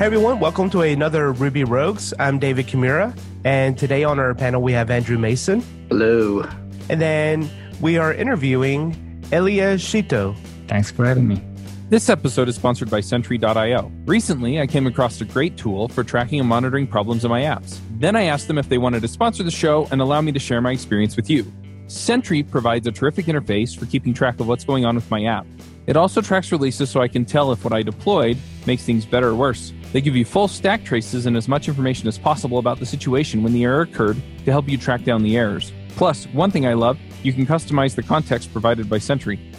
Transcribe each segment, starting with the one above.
Hey everyone, welcome to another Ruby Rogues. I'm David Kimura, and today on our panel we have Andrew Mason. Hello. And then we are interviewing Elia Schito. Thanks for having me. This episode is sponsored by Sentry.io. Recently, I came across a great tool for tracking and monitoring problems in my apps. Then I asked them if they wanted to sponsor the show and allow me to share my experience with you. Sentry provides a terrific interface for keeping track of what's going on with my app. It also tracks releases so I can tell if what I deployed makes things better or worse. They give you full stack traces and as much information as possible about the situation when the error occurred to help you track down the errors. Plus, one thing I love, you can customize the context provided by Sentry.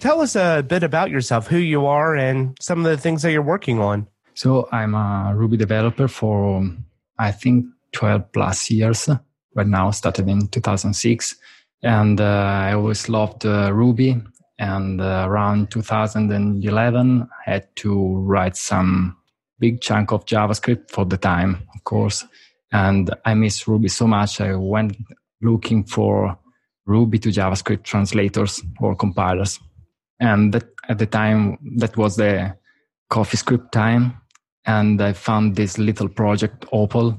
Tell us a bit about yourself, who you are, and some of the things that you're working on. So I'm a Ruby developer for, I think, 12 plus years. Right now, started in 2006. And uh, I always loved uh, Ruby. And uh, around 2011, I had to write some big chunk of JavaScript for the time, of course. And I miss Ruby so much. I went looking for Ruby to JavaScript translators or compilers and that, at the time that was the CoffeeScript time. And i found this little project opal.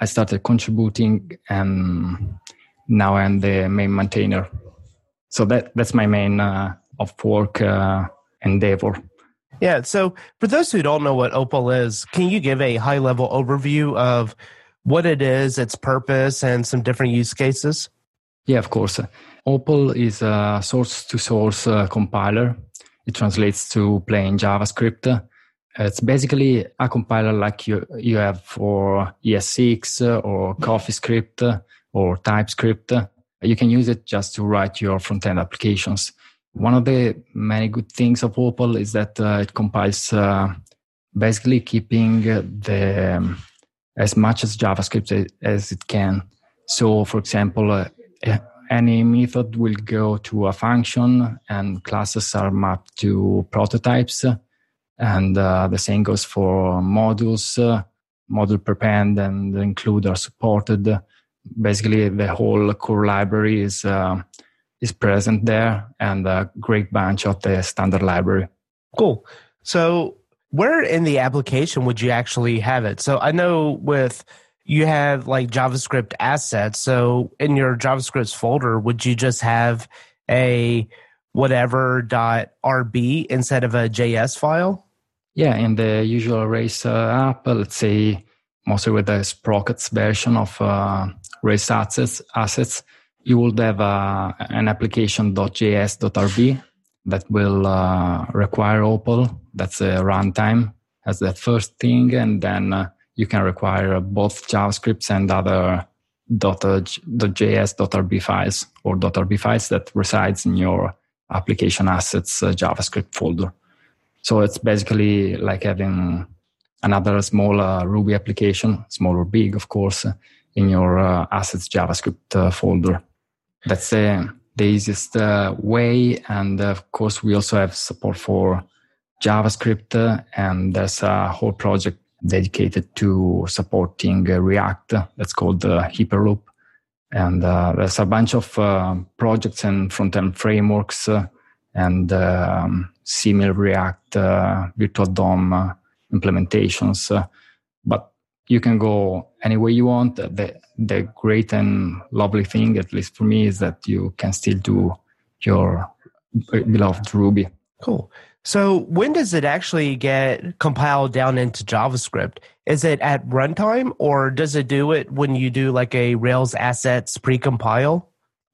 I started contributing and now i'm the main maintainer. So that that's my main uh, of work uh, endeavor. Yeah. So for those who don't know what opal is can you give a high level overview of what it is its purpose and some different use cases yeah of course Opal is a source to source uh, compiler. It translates to plain JavaScript. It's basically a compiler like you, you have for ES6 or CoffeeScript or TypeScript. You can use it just to write your front end applications. One of the many good things of Opal is that uh, it compiles uh, basically keeping the um, as much as JavaScript as it can. So, for example, uh, any method will go to a function and classes are mapped to prototypes. And uh, the same goes for modules. Uh, module prepend and include are supported. Basically, the whole core library is uh, is present there, and a great bunch of the standard library. Cool. So, where in the application would you actually have it? So, I know with you have like JavaScript assets. So in your JavaScript folder, would you just have a whatever dot RB instead of a JS file? Yeah, in the usual Rails uh, app, let's say mostly with the Sprockets version of uh, Rails assets, assets, you would have uh, an application.js.rb that will uh, require Opal. That's a runtime as the first thing, and then uh, you can require both JavaScripts and other .js, .rb files or .rb files that resides in your application assets uh, JavaScript folder. So it's basically like having another small uh, Ruby application, small or big, of course, in your uh, assets JavaScript uh, folder. That's the easiest uh, way. And of course, we also have support for JavaScript, and there's a whole project dedicated to supporting uh, React. That's called uh, Hyperloop. And uh, there's a bunch of uh, projects and front-end frameworks uh, and um, similar React uh, Virtual DOM implementations. but you can go any way you want. The, the great and lovely thing, at least for me, is that you can still do your beloved Ruby. Cool. So when does it actually get compiled down into JavaScript? Is it at runtime or does it do it when you do like a Rails assets precompile?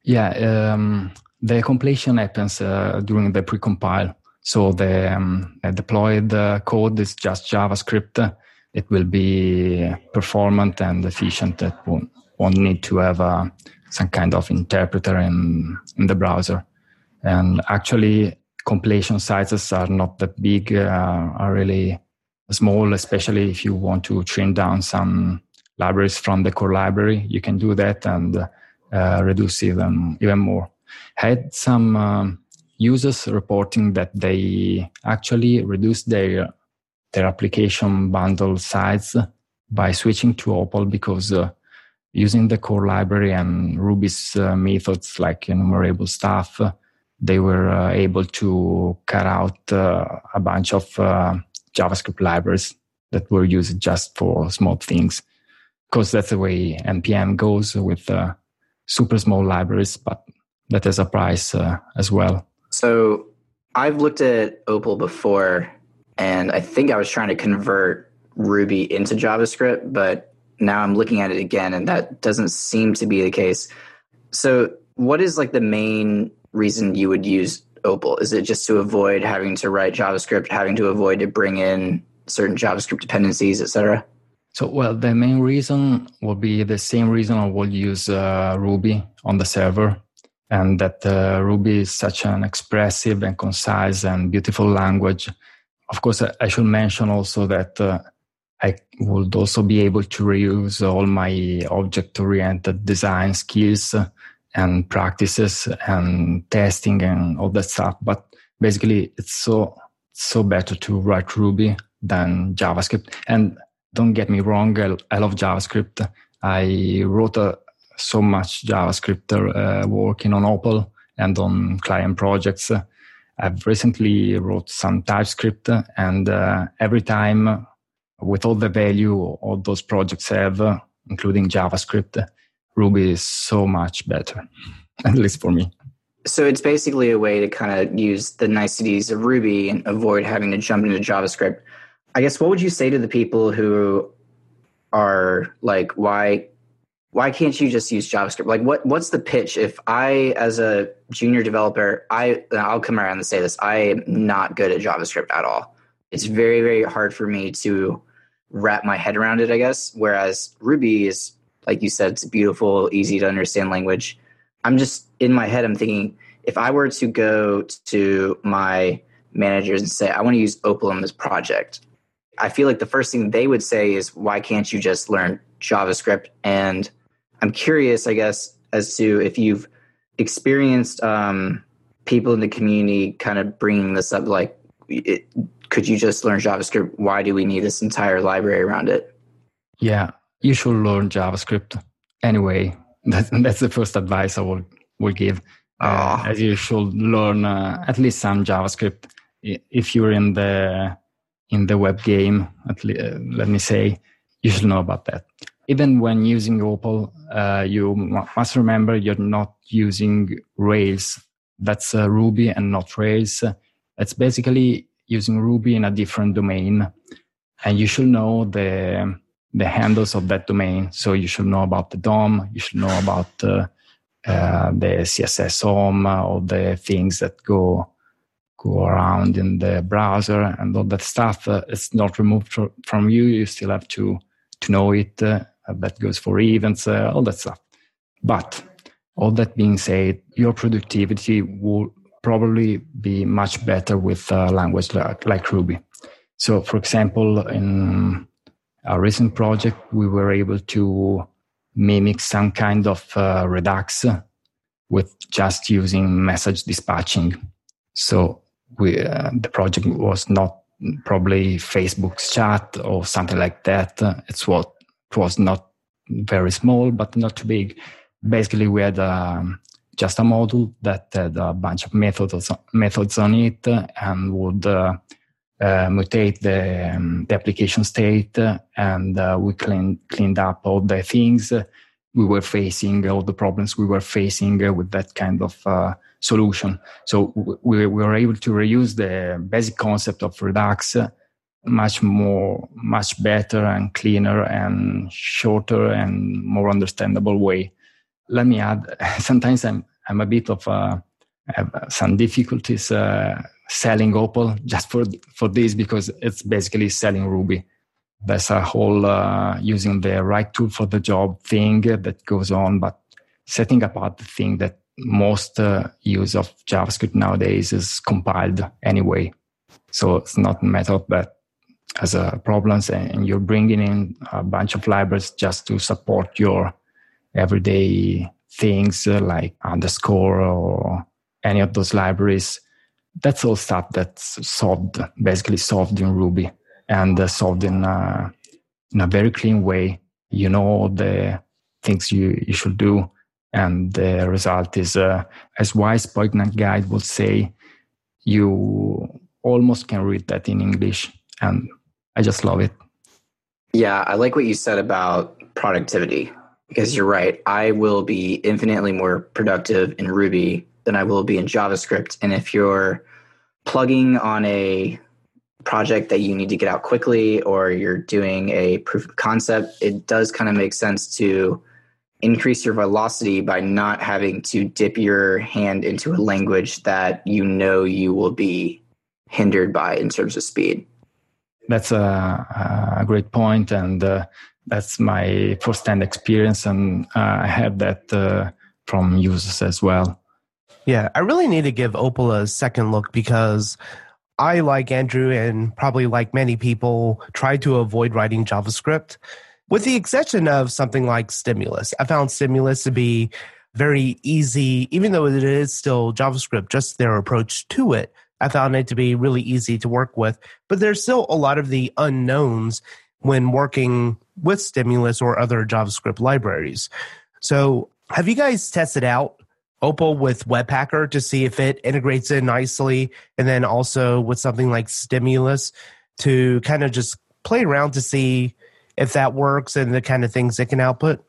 Yeah, um, the completion happens uh, during the precompile. So the um, deployed uh, code is just JavaScript. It will be performant and efficient. It won't, won't need to have uh, some kind of interpreter in, in the browser. And actually, compilation sizes are not that big, uh, are really small, especially if you want to trim down some libraries from the core library, you can do that and uh, reduce even even more. I had some um, users reporting that they actually reduced their their application bundle size by switching to Opal because uh, using the core library and Ruby's uh, methods like enumerable stuff, uh, they were uh, able to cut out uh, a bunch of uh, JavaScript libraries that were used just for small things. Because that's the way NPM goes with super small libraries, but that has a price as well. So I've looked at Opal before, and I think I was trying to convert Ruby into JavaScript, but now I'm looking at it again, and that doesn't seem to be the case. So, what is like the main reason you would use Opal? Is it just to avoid having to write JavaScript, having to avoid to bring in certain JavaScript dependencies, etc.? So, well, the main reason will be the same reason I will use uh, Ruby on the server and that uh, Ruby is such an expressive and concise and beautiful language. Of course, I should mention also that uh, I would also be able to reuse all my object oriented design skills and practices and testing and all that stuff. But basically, it's so, so better to write Ruby than JavaScript. And don't get me wrong, I love JavaScript. I wrote a, so much JavaScript uh, working on Opal and on client projects. I've recently wrote some TypeScript, and uh, every time, with all the value all those projects have, uh, including JavaScript, Ruby is so much better, at least for me. So it's basically a way to kind of use the niceties of Ruby and avoid having to jump into JavaScript. I guess what would you say to the people who are like, why why can't you just use JavaScript? Like, what what's the pitch? If I, as a junior developer, I I'll come around and say this: I am not good at JavaScript at all. It's very very hard for me to wrap my head around it. I guess. Whereas Ruby is, like you said, it's a beautiful, easy to understand language. I'm just in my head. I'm thinking if I were to go to my managers and say I want to use Opal in this project, I feel like the first thing they would say is, "Why can't you just learn JavaScript?" and I'm curious, I guess, as to if you've experienced um, people in the community kind of bringing this up, like, it, could you just learn JavaScript? Why do we need this entire library around it? Yeah, you should learn JavaScript anyway. That's, that's the first advice I will will give. Uh, as you should learn uh, at least some JavaScript if you're in the in the web game. At le- uh, let me say, you should know about that even when using Opal, uh, you must remember you're not using Rails. That's uh, Ruby and not Rails. It's basically using Ruby in a different domain. And you should know the, the handles of that domain. So you should know about the DOM. You should know about uh, uh the CSS home, all the things that go go around in the browser and all that stuff. Uh, it's not removed from you. You still have to to know it uh, uh, that goes for events, uh, all that stuff. But all that being said, your productivity will probably be much better with a language like, like Ruby. So, for example, in a recent project, we were able to mimic some kind of uh, Redux with just using message dispatching. So we, uh, the project was not probably Facebook's chat or something like that. It's what it was not very small, but not too big. Basically, we had um, just a module that had a bunch of methods methods on it and would uh, uh, mutate the, um, the application state, and uh, we cleaned cleaned up all the things we were facing, all the problems we were facing with that kind of uh, solution. So we, we were able to reuse the basic concept of Redux much more, much better and cleaner and shorter and more understandable way. Let me add, sometimes I'm, I'm a bit of a, have some difficulties uh, selling Opal just for, for this because it's basically selling Ruby. There's a whole uh, using the right tool for the job thing that goes on, but setting apart the thing that most uh, use of JavaScript nowadays is compiled anyway. So it's not a matter that as a problems and you're bringing in a bunch of libraries just to support your everyday things uh, like underscore or any of those libraries that's all stuff that's solved basically solved in ruby and uh, solved in, uh, in a very clean way. You know the things you, you should do and the result is uh, as why's poignant guide would say you almost can read that in english and i just love it. Yeah i like what you said about productivity because you're right. I will be infinitely more productive in ruby than i will be in javascript and if you're plugging on a project that you need to get out quickly or you're doing a proof of concept it does kind of make sense to increase your velocity by not having to dip your hand into a language that you know you will be hindered by in terms of speed. That's a, a great point, and uh, that's my first-hand experience, and uh, I have that uh, from users as well. Yeah, I really need to give Opal a second look because I, like Andrew, and probably like many people, try to avoid writing JavaScript with the exception of something like Stimulus. I found Stimulus to be very easy, even though it is still JavaScript, just their approach to it. I found it to be really easy to work with, but there's still a lot of the unknowns when working with Stimulus or other JavaScript libraries. So, have you guys tested out Opal with Webpacker to see if it integrates in nicely, and then also with something like Stimulus to kind of just play around to see if that works and the kind of things it can output?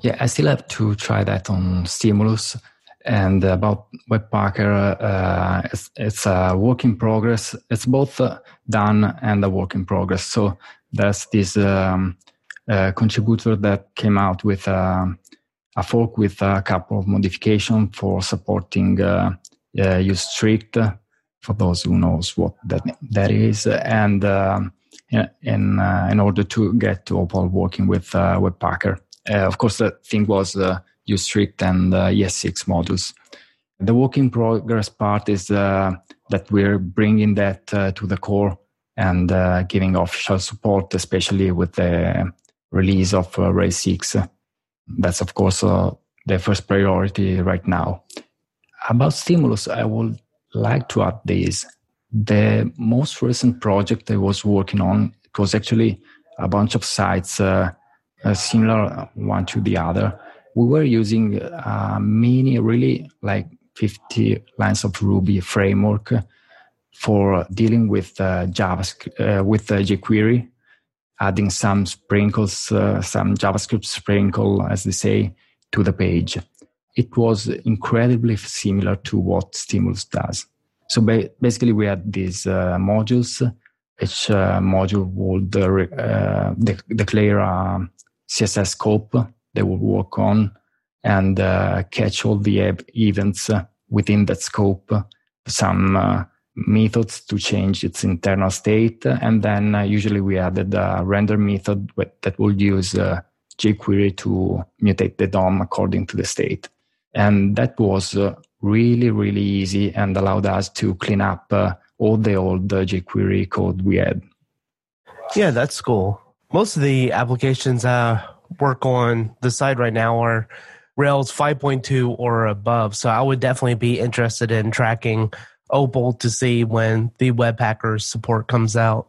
Yeah, I still have to try that on Stimulus. And about Webpacker, uh, it's, it's, a work in progress. It's both uh, done and a work in progress. So there's this um, uh, contributor that came out with uh, a fork with a couple of modifications for supporting uh, uh, use strict for those who knows what that that is and um, in uh, in order to get to Opal working with uh, Webpacker. Uh, of course, the thing was uh, use strict and uh, ES6 modules. The work in progress part is uh, that we're bringing that to the core and giving official support, especially with the release of Rails 6. That's of course the first priority right now. About Stimulus, I would like to add this the most recent project I was working on was actually a bunch of sites, uh, similar one to the other. We were using uh, many, really like 50 lines of Ruby framework for dealing with uh, JavaScript, uh, with uh, jQuery, adding some sprinkles, uh, some JavaScript sprinkle, as they say, to the page. It was incredibly similar to what Stimulus does. So ba- basically, we had these uh, modules. Each uh, module would uh, de- declare a CSS scope they would work on and uh, catch all the events within that scope. Some uh, methods to change its internal state, and then uh, usually we added a render method that would use jQuery to mutate the DOM according to the state. And that was really, really easy and allowed us to clean up uh, all the old uh, jQuery code we had. Yeah, that's cool. Most of the applications I work on the side right now are Rails 5.2 or above. So I would definitely be interested in tracking Opal to see when the Webpacker support comes out.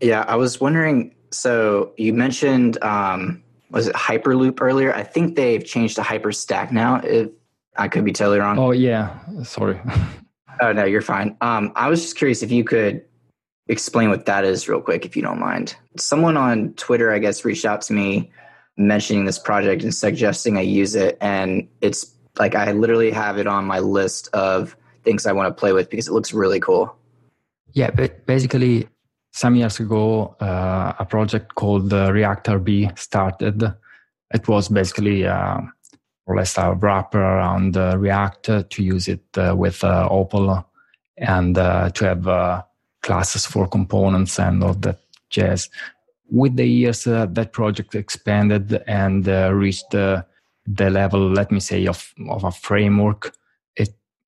Yeah, I was wondering. So you mentioned um, was it Hyperloop earlier? I think they've changed to HyperStack now. If I could be totally wrong. Oh yeah, sorry. oh no, you're fine. Um, I was just curious if you could explain what that is real quick, if you don't mind. Someone on Twitter, I guess, reached out to me mentioning this project and suggesting I use it, and it's like I literally have it on my list of things I want to play with because it looks really cool. Yeah, but basically, some years ago, uh, a project called uh, B started. It was basically uh, or less a wrapper around uh, React to use it uh, with uh, Opal and to have classes for components and all that jazz. With the years, that project expanded and reached the level, let me say, of, of a framework.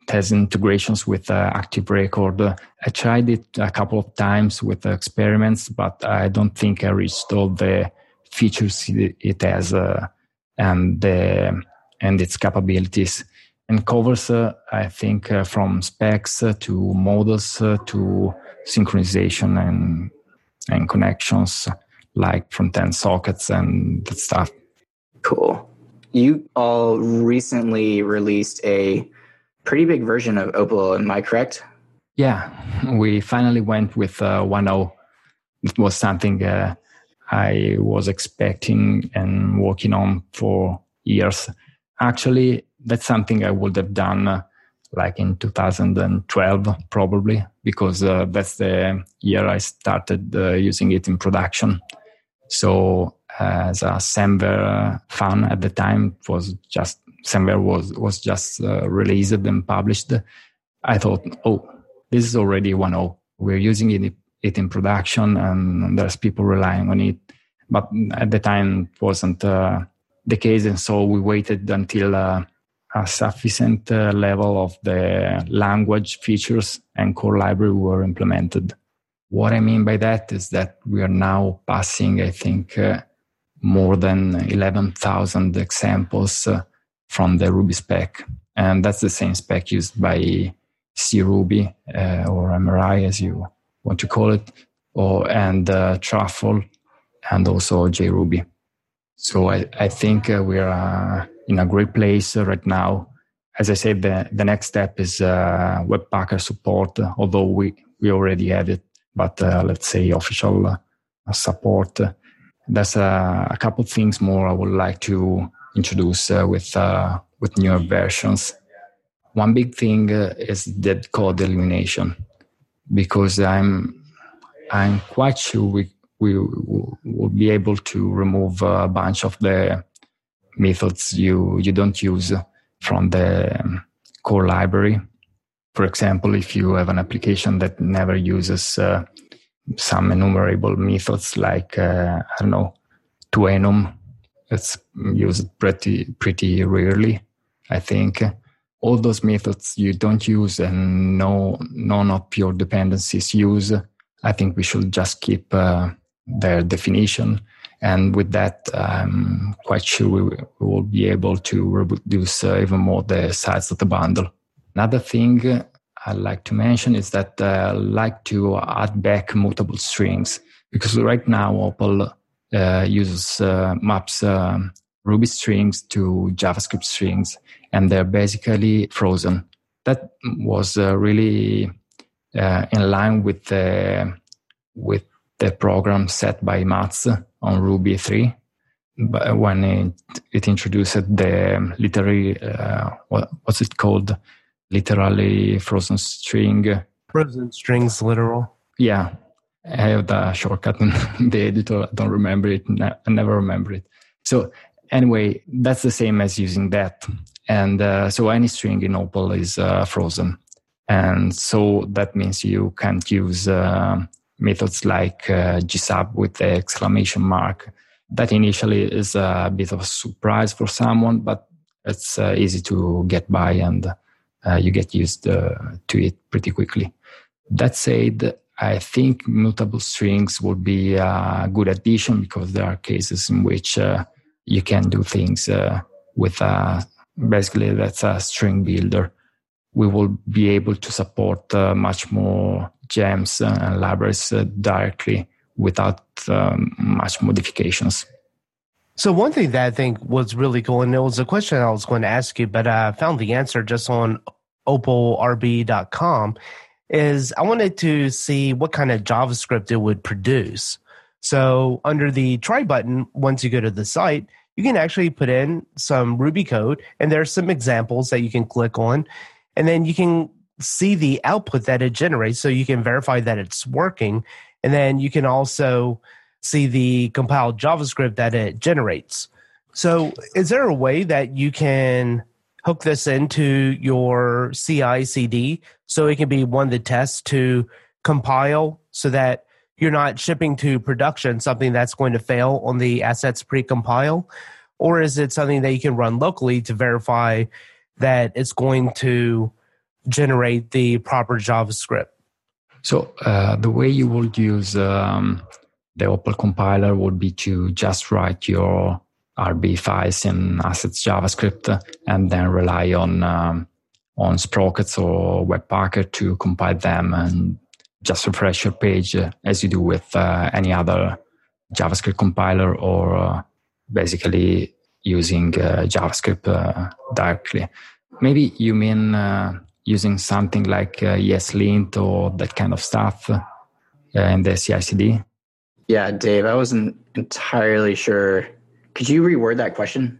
Has integrations with uh, Active Record. I tried it a couple of times with experiments, but I don't think I reached all the features it has uh, and the, and its capabilities. And covers, uh, I think, uh, from specs uh, to models uh, to synchronization and and connections like front end sockets and that stuff. Cool. You all recently released a pretty big version of Opal, am I correct? Yeah, we finally went with uh, 1.0. It was something uh, I was expecting and working on for years. Actually, that's something I would have done uh, like in 2012, probably, because uh, that's the year I started uh, using it in production. So, as a Semver fan at the time, it was just Semver was was just uh, released and published, I thought, oh, this is already 1.0. We're using it, it in production, and there's people relying on it. But at the time, it wasn't uh, the case, and so we waited until uh, a sufficient uh, level of the language features and core library were implemented. What I mean by that is that we are now passing, I think, uh, more than 11,000 examples uh, from the Ruby spec. And that's the same spec used by CRuby uh, or MRI, as you want to call it, or and uh, Truffle, and also JRuby. So I, I think uh, we're uh, in a great place right now. As I said, the, the next step is uh, Webpacker support, although we, we already have it, but uh, let's say official support. There's a couple things more I would like to introduce uh, with uh, with newer versions. One big thing uh, is dead code elimination, because I'm I'm quite sure we we will be able to remove a bunch of the methods you you don't use from the um, core library. For example, if you have an application that never uses uh, some enumerable methods like uh, I don't know, toenum it's used pretty pretty rarely. I think all those methods you don't use and no none of your dependencies use. I think we should just keep uh, their definition, and with that, I'm quite sure we, we will be able to reduce uh, even more the size of the bundle. Another thing I'd like to mention is that uh, I like to add back mutable strings because right now Opal uh, uses uh, maps um, Ruby strings to JavaScript strings, and they're basically frozen. That was uh, really uh, in line with the with the program set by Mats on Ruby 3 but when it, it introduced the literally uh, what, what's it called? Literally frozen string. Frozen strings literal? Yeah I have the shortcut in the editor. I don't remember it. I never remember it. So anyway, that's the same as using that. And uh, so any string in Opal is uh, frozen. And so that means you can't use uh, methods like uh, gsub with the exclamation mark. That initially is a bit of a surprise for someone, but it's uh, easy to get by and uh, you get used to it pretty quickly. That said, I think mutable strings would be a good addition because there are cases in which uh, you can do things uh, with a, basically that's a string builder. We will be able to support uh, much more gems and libraries uh, directly without um, much modifications. So one thing that I think was really cool, and it was a question I was going to ask you, but I found the answer just on opalrb.com is I wanted to see what kind of JavaScript it would produce. So under the try button, once you go to the site, you can actually put in some Ruby code, and there are some examples that you can click on, and then you can see the output that it generates, so you can verify that it's working, and then you can also see the compiled JavaScript that it generates. So, is there a way that you can hook this into your CI CD so it can be one of the tests to compile so that you're not shipping to production something that's going to fail on the assets pre-compile or is it something that you can run locally to verify that it's going to generate the proper JavaScript? So uh, the way you would use um, the Opal compiler would be to just write your RB files in assets JavaScript and then rely on um, on Sprockets or Webpacker to compile them and just refresh your page uh, as you do with uh, any other JavaScript compiler or uh, basically using uh, JavaScript uh, directly. Maybe you mean uh, using something like ESLint or that kind of stuff in the CI/CD. Yeah, Dave, I wasn't entirely sure. Could you reword that question?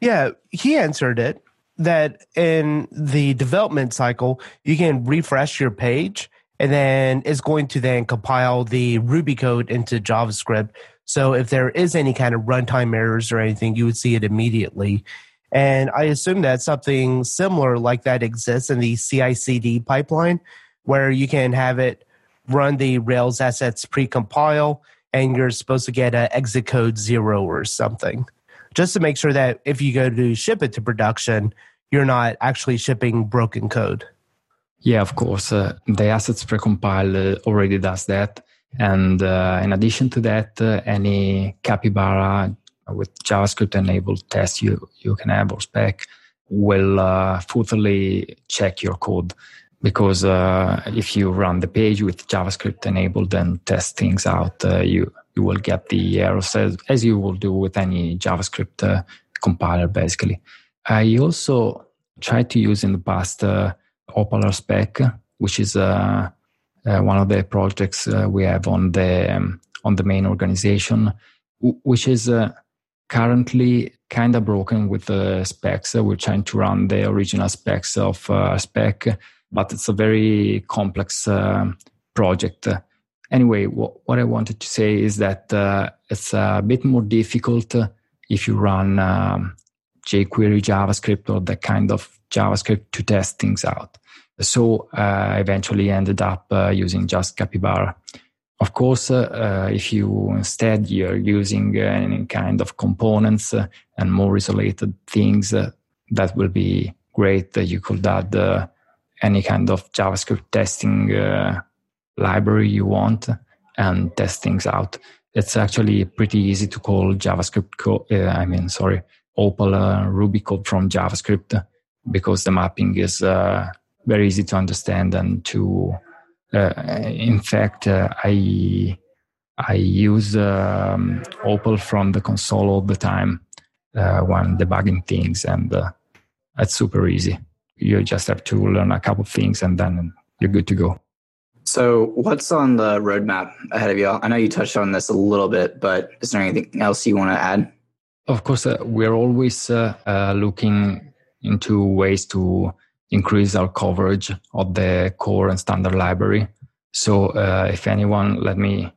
Yeah, he answered it that in the development cycle, you can refresh your page and then it's going to then compile the Ruby code into JavaScript. So if there is any kind of runtime errors or anything, you would see it immediately. And I assume that something similar like that exists in the CI CD pipeline where you can have it run the Rails assets pre-compile and you're supposed to get an exit code zero or something just to make sure that if you go to ship it to production, you're not actually shipping broken code. Yeah, of course. Uh, the assets precompile uh, already does that. And uh, in addition to that, uh, any capybara with JavaScript enabled test you, you can have or spec will uh, fully check your code. Because uh, if you run the page with JavaScript enabled and test things out, you, you will get the errors as, as you will do with any JavaScript compiler, basically. I also tried to use in the past uh, Opal RSpec, which is uh, uh, one of the projects uh, we have on the um, on the main organization, w- which is uh, currently kind of broken with the specs. we're trying to run the original specs of Spec, but it's a very complex project. Anyway, what I wanted to say is that it's a bit more difficult if you run um, jQuery JavaScript or that kind of JavaScript to test things out. So uh, I eventually ended up uh, using just Capybara. Of course, uh, uh if you instead you're using uh, any kind of components uh, and more isolated things, that will be great. That you could add any kind of JavaScript testing library you want and test things out. It's actually pretty easy to call JavaScript code. I mean, sorry, Opal uh, Ruby code from JavaScript because the mapping is uh, very easy to understand and to. Uh, in fact, uh, I I use um, Opal from the console all the time uh, when debugging things, and uh, it's super easy. You just have to learn a couple things, and then you're good to go. So, what's on the roadmap ahead of y'all? I know you touched on this a little bit, but is there anything else you want to add? Of course, uh, we're always uh, uh, looking into ways to increase our coverage of the core and standard library. So, uh, if anyone, let me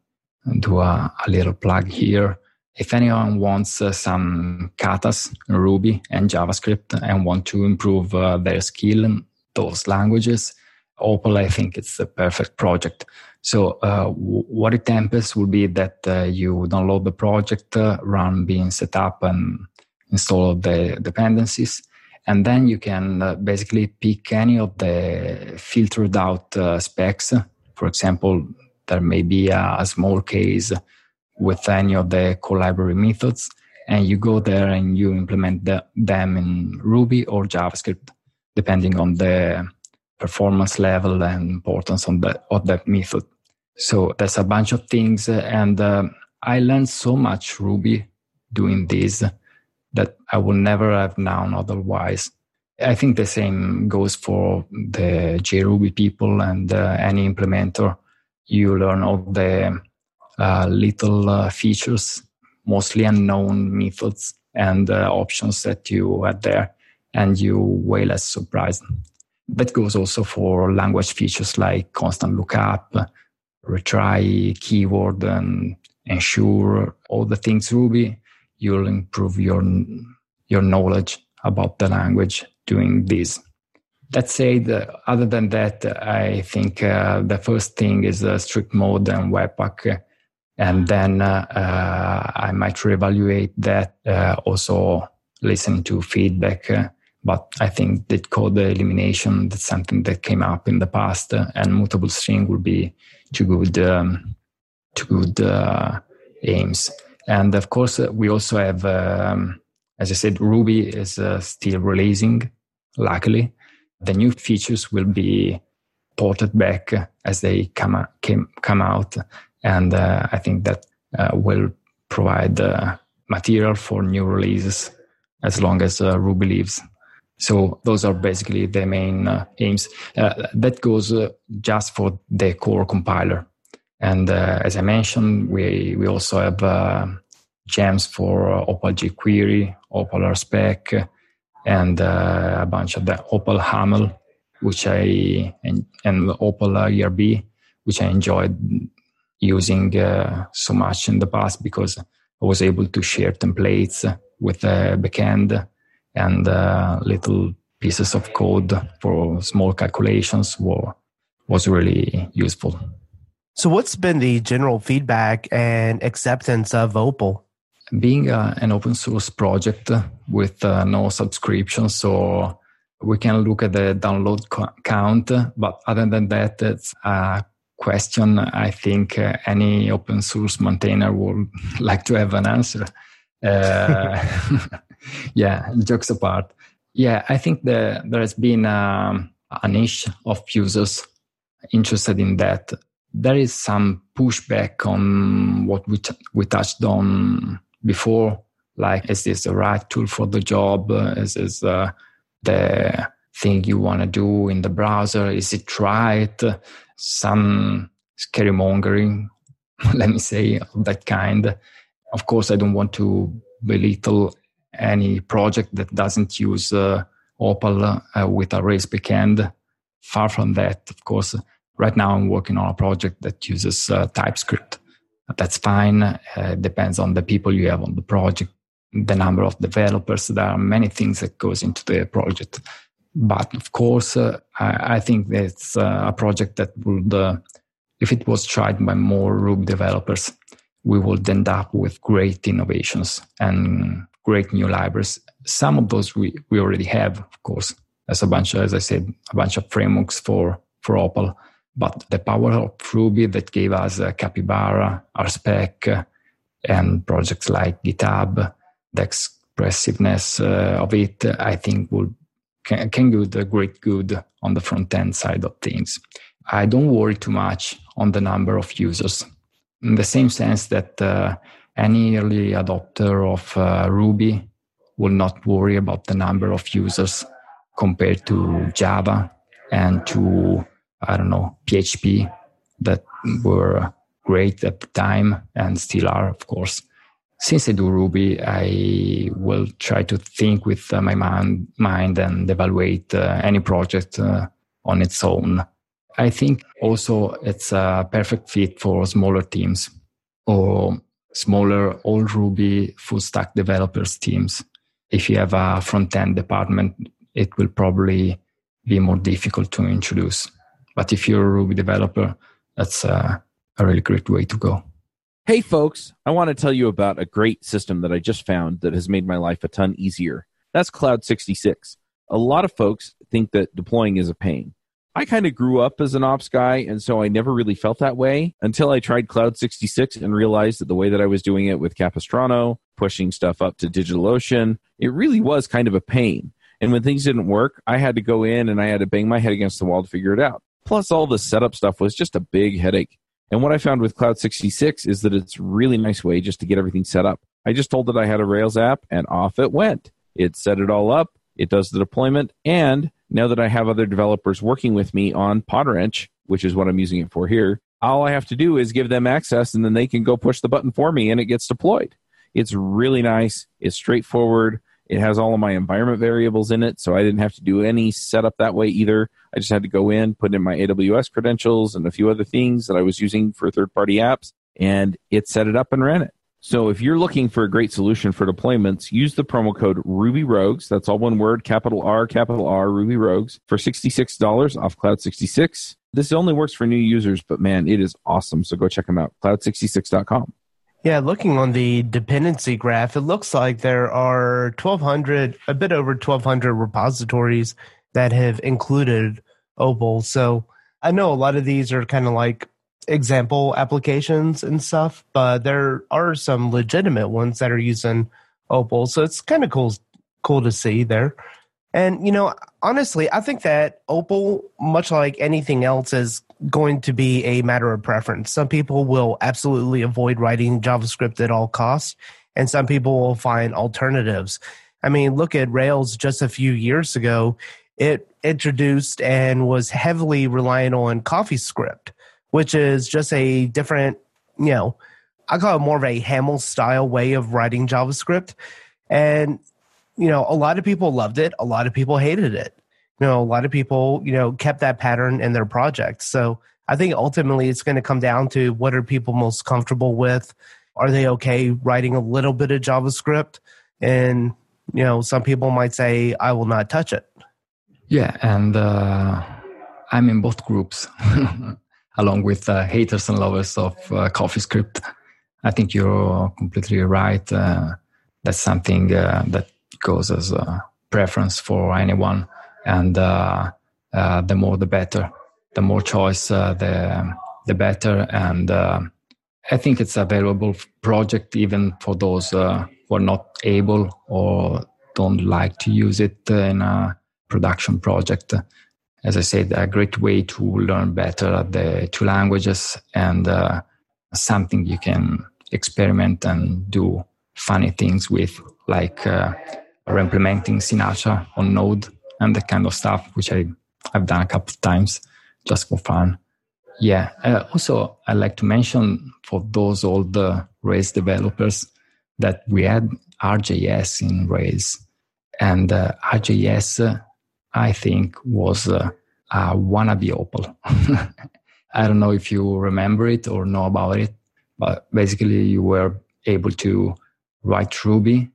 do a, a, little plug here. If anyone wants uh, some katas, Ruby, and JavaScript and want to improve uh, their skill in those languages, Opal, I think it's the perfect project. So uh, w- what it tempers will be that uh, you download the project, uh, run being set up and install the dependencies. And then you can uh, basically pick any of the filtered out specs. For example, there may be a, a small case with any of the core library methods, and you go there and you implement the, them in Ruby or JavaScript, depending on the performance level and importance on the, of that method. So there's a bunch of things. And uh, I learned so much Ruby doing this that I would never have known otherwise. I think the same goes for the JRuby people and uh, any implementer. You learn all the little uh, features, mostly unknown methods and uh, options that you had there, and you way less surprised. That goes also for language features like constant lookup, retry keyword and ensure all the things Ruby, you'll improve your your knowledge about the language doing this. That said, other than that, I think uh, the first thing is uh, strict mode and Webpack. And then uh, uh I might reevaluate that, uh, also listen to feedback But I think dead code elimination, that's something that came up in the past, and mutable string would be two good, um, two good aims. And of course, we also have, um, as I said, Ruby is uh, still releasing, luckily. The new features will be ported back as they come, came, come out. And uh, I think that uh, will provide material for new releases as long as Ruby lives. So those are basically the main uh, aims. Uh, that goes uh, just for the core compiler. And uh, as I mentioned, we, we also have uh, gems for Opal jQuery, Opal RSpec, and uh, a bunch of the Opal HAML, which I, and, and Opal ERB, which I enjoyed using so much in the past because I was able to share templates with the backend and uh, little pieces of code for small calculations were, was really useful. So, what's been the general feedback and acceptance of Opal? Being uh, an open source project with uh, no subscription, so we can look at the download count, but other than that, it's a question I think uh, any open source maintainer would like to have an answer. Uh, yeah, jokes apart. Yeah, I think the, there has been um, a niche of users interested in that. There is some pushback on what we, t- we touched on before, like, is this the right tool for the job? Is this uh, the thing you want to do in the browser? Is it right? Some scaremongering, let me say, of that kind. Of course, I don't want to belittle any project that doesn't use uh, Opal uh, with a Rails backend. Far from that, of course. Right now, I'm working on a project that uses uh, TypeScript. That's fine. it depends on the people you have on the project, the number of developers. There are many things that goes into the project. But of course, I, I, think it's a project that would, if it was tried by more Ruby developers, we would end up with great innovations and great new libraries. Some of those we, we already have, of course, as a bunch, of, as I said, a bunch of frameworks for, for Opal. But the power of Ruby that gave us uh, Capybara, RSpec, uh, and projects like GitHub, the expressiveness uh, of it, I think will can, do the great good on the front end side of things. I don't worry too much on the number of users in the same sense that uh, any early adopter of uh, Ruby will not worry about the number of users compared to Java and to, I don't know, PHP that were great at the time and still are, of course. Since I do Ruby, I will try to think with uh, my mind, and evaluate uh, any project uh, on its own. I think also it's a perfect fit for smaller teams or smaller old Ruby full stack developers teams. If you have a front end department, it will probably be more difficult to introduce. But if you're a Ruby developer, that's a, a really great way to go. Hey, folks, I want to tell you about a great system that I just found that has made my life a ton easier. That's Cloud 66. A lot of folks think that deploying is a pain. I kind of grew up as an ops guy, and so I never really felt that way until I tried Cloud 66 and realized that the way that I was doing it with Capistrano, pushing stuff up to DigitalOcean, it really was kind of a pain. And when things didn't work, I had to go in and I had to bang my head against the wall to figure it out. Plus, all the setup stuff was just a big headache. And what I found with Cloud 66 is that it's a really nice way just to get everything set up. I just told it I had a Rails app, and off it went. It set it all up, it does the deployment, and now that I have other developers working with me on Podwrench, which is what I'm using it for here, all I have to do is give them access and then they can go push the button for me and it gets deployed. It's really nice. It's straightforward. It has all of my environment variables in it, so I didn't have to do any setup that way either. I just had to go in, put in my AWS credentials and a few other things that I was using for third party apps, and it set it up and ran it. So if you're looking for a great solution for deployments, use the promo code Ruby Rogues. That's all one word, capital R, capital R, Ruby Rogues for $66 off Cloud 66. This only works for new users, but man, it is awesome. So go check them out, cloud66.com. Yeah, looking on the dependency graph, it looks like there are 1,200, a bit over 1,200 repositories that have included Opal. So I know a lot of these are kind of like example applications and stuff, but there are some legitimate ones that are using Opal. So it's kind of cool, cool to see there. And, you know, honestly, I think that Opal, much like anything else, is going to be a matter of preference. Some people will absolutely avoid writing JavaScript at all costs, and some people will find alternatives. I mean, look at Rails just a few years ago. It introduced and was heavily reliant on CoffeeScript, which is just a different, you know, I call it more of a Haml style way of writing JavaScript. And you know, a lot of people loved it, a lot of people hated it. You know, a lot of people, you know, kept that pattern in their projects. So I think ultimately it's going to come down to what are people most comfortable with? Are they okay writing a little bit of JavaScript? And, you know, some people might say, I will not touch it. Yeah. And uh, I'm in both groups, along with uh, haters and lovers of uh, CoffeeScript. I think you're completely right. Uh, that's something uh, that goes as a preference for anyone, and uh, uh, the more the better. The more choice, uh, the the better. And uh, I think it's a valuable project even for those uh, who are not able or don't like to use it in a production project. As I said, a great way to learn better the two languages and uh, something you can experiment and do funny things with, like or implementing Sinatra on Node and that kind of stuff, which I, I've done a couple of times just for fun. Yeah. Uh, also, I'd like to mention for those old uh, Rails developers that we had RJS in Rails. And uh, RJS, I think, was uh, a wannabe Opal. I don't know if you remember it or know about it, but basically, you were able to write Ruby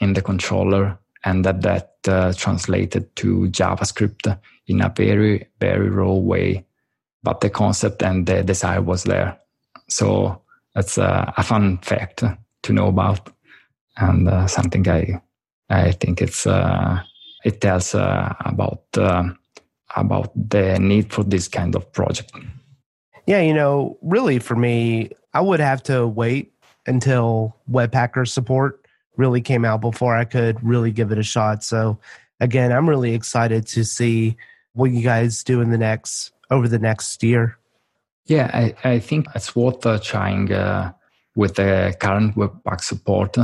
in the controller and that that uh, translated to JavaScript in a very, very raw way. But the concept and the desire was there. So that's a, a fun fact to know about and uh, something I, I think it's, uh, it tells uh, about, uh, about the need for this kind of project. Yeah, you know, really for me, I would have to wait until Webpacker support really came out before I could really give it a shot. So again, I'm really excited to see what you guys do in the next over the next year. Yeah, I, I think it's worth trying uh, with the current Webpack support,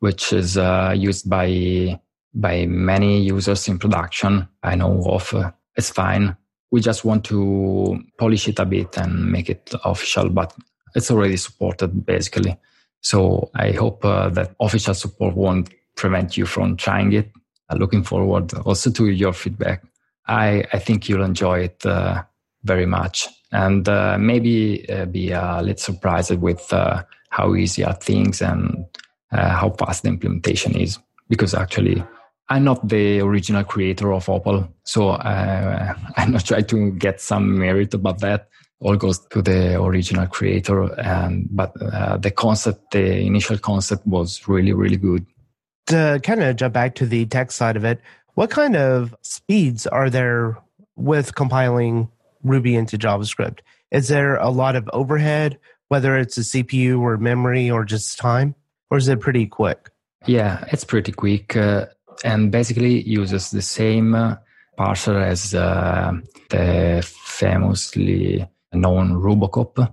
which is uh, used by by many users in production. I know of. Uh, it's fine. We just want to polish it a bit and make it official, but it's already supported basically. So I hope uh, that official support won't prevent you from trying it. Uh, looking forward also to your feedback. I, I think you'll enjoy it uh, very much and uh, maybe uh, be a little surprised with uh, how easy are things and how fast the implementation is. Because actually, I'm not the original creator of Opal, so I'm not trying to get some merit about that all goes to the original creator and but uh, the concept the initial concept was really really good. To kind of jump back to the tech side of it what kind of speeds are there with compiling ruby into javascript? Is there a lot of overhead whether it's a cpu or memory or just time or is it pretty quick? Yeah it's pretty quick uh, and basically uses the same uh, parser as uh, the famously known Rubocop.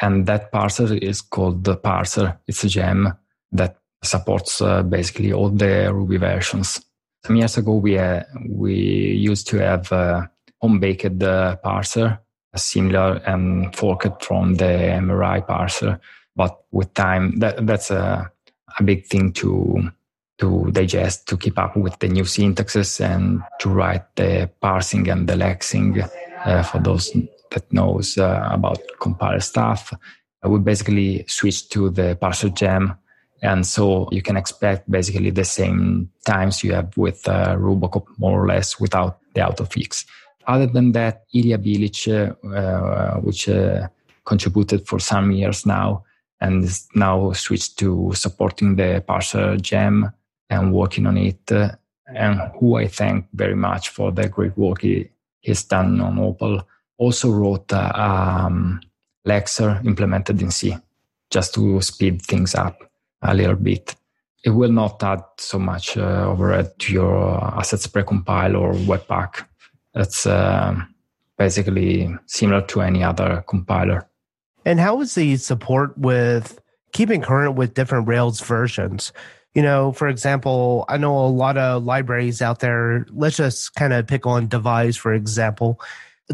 And that parser is called the parser. It's a gem that supports uh, basically all the Ruby versions. Some years ago, we, uh, we used to have a home baked uh, parser, similar and forked from the MRI parser. But with time, that, that's a, a big thing to to digest, to keep up with the new syntaxes and to write the parsing and the lexing uh, for those that knows uh, about compile stuff. We basically switch to the parser gem. And so you can expect basically the same times you have with uh, Rubocop, more or less, without the autofix. Other than that, Ilya Bylich, uh, which uh, contributed for some years now, and is now switched to supporting the parser gem and working on it. Uh, and who I thank very much for the great work he, he's done on Opal. Also wrote uh, um, Lexer implemented in C just to speed things up a little bit. It will not add so much uh, overhead to your assets precompile or Webpack. It's uh, basically similar to any other compiler. And how is the support with keeping current with different Rails versions? You know, for example, I know a lot of libraries out there. Let's just kind of pick on Devise, for example.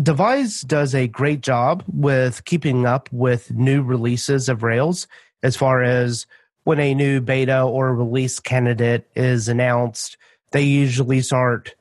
Devise does a great job with keeping up with new releases of Rails as far as when a new beta or release candidate is announced, they usually start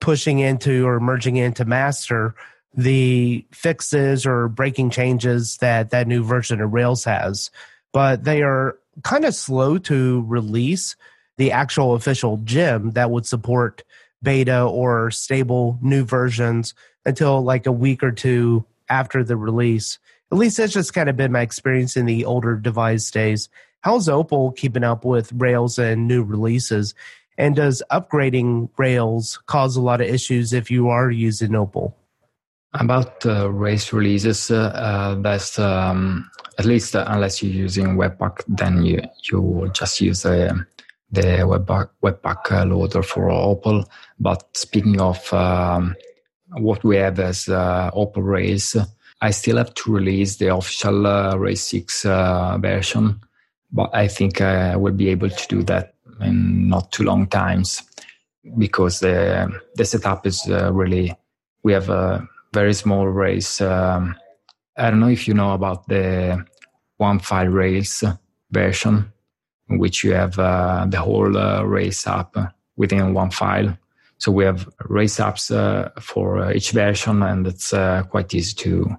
pushing into or merging into master the fixes or breaking changes that that new version of Rails has. But they are kind of slow to release the actual official gem that would support beta or stable new versions until like a week or two after the release. At least that's just kind of been my experience in the older Devise days. How's Opal keeping up with Rails and new releases? And does upgrading Rails cause a lot of issues if you are using Opal? About uh, Rails releases, uh, uh, that's um, at least uh, unless you're using Webpack, then you you just use the the Webpack, Webpack uh, loader for Opal. But speaking of um, what we have as uh, Opal Rails, I still have to release the official Rails 6 version, but I think I will be able to do that in not too long times because the the setup is really we have a very small Rails. Um, I don't know if you know about the one file Rails version, in which you have uh, the whole uh, Rails app within one file. So we have Rails apps uh, for uh, each version, and it's uh, quite easy to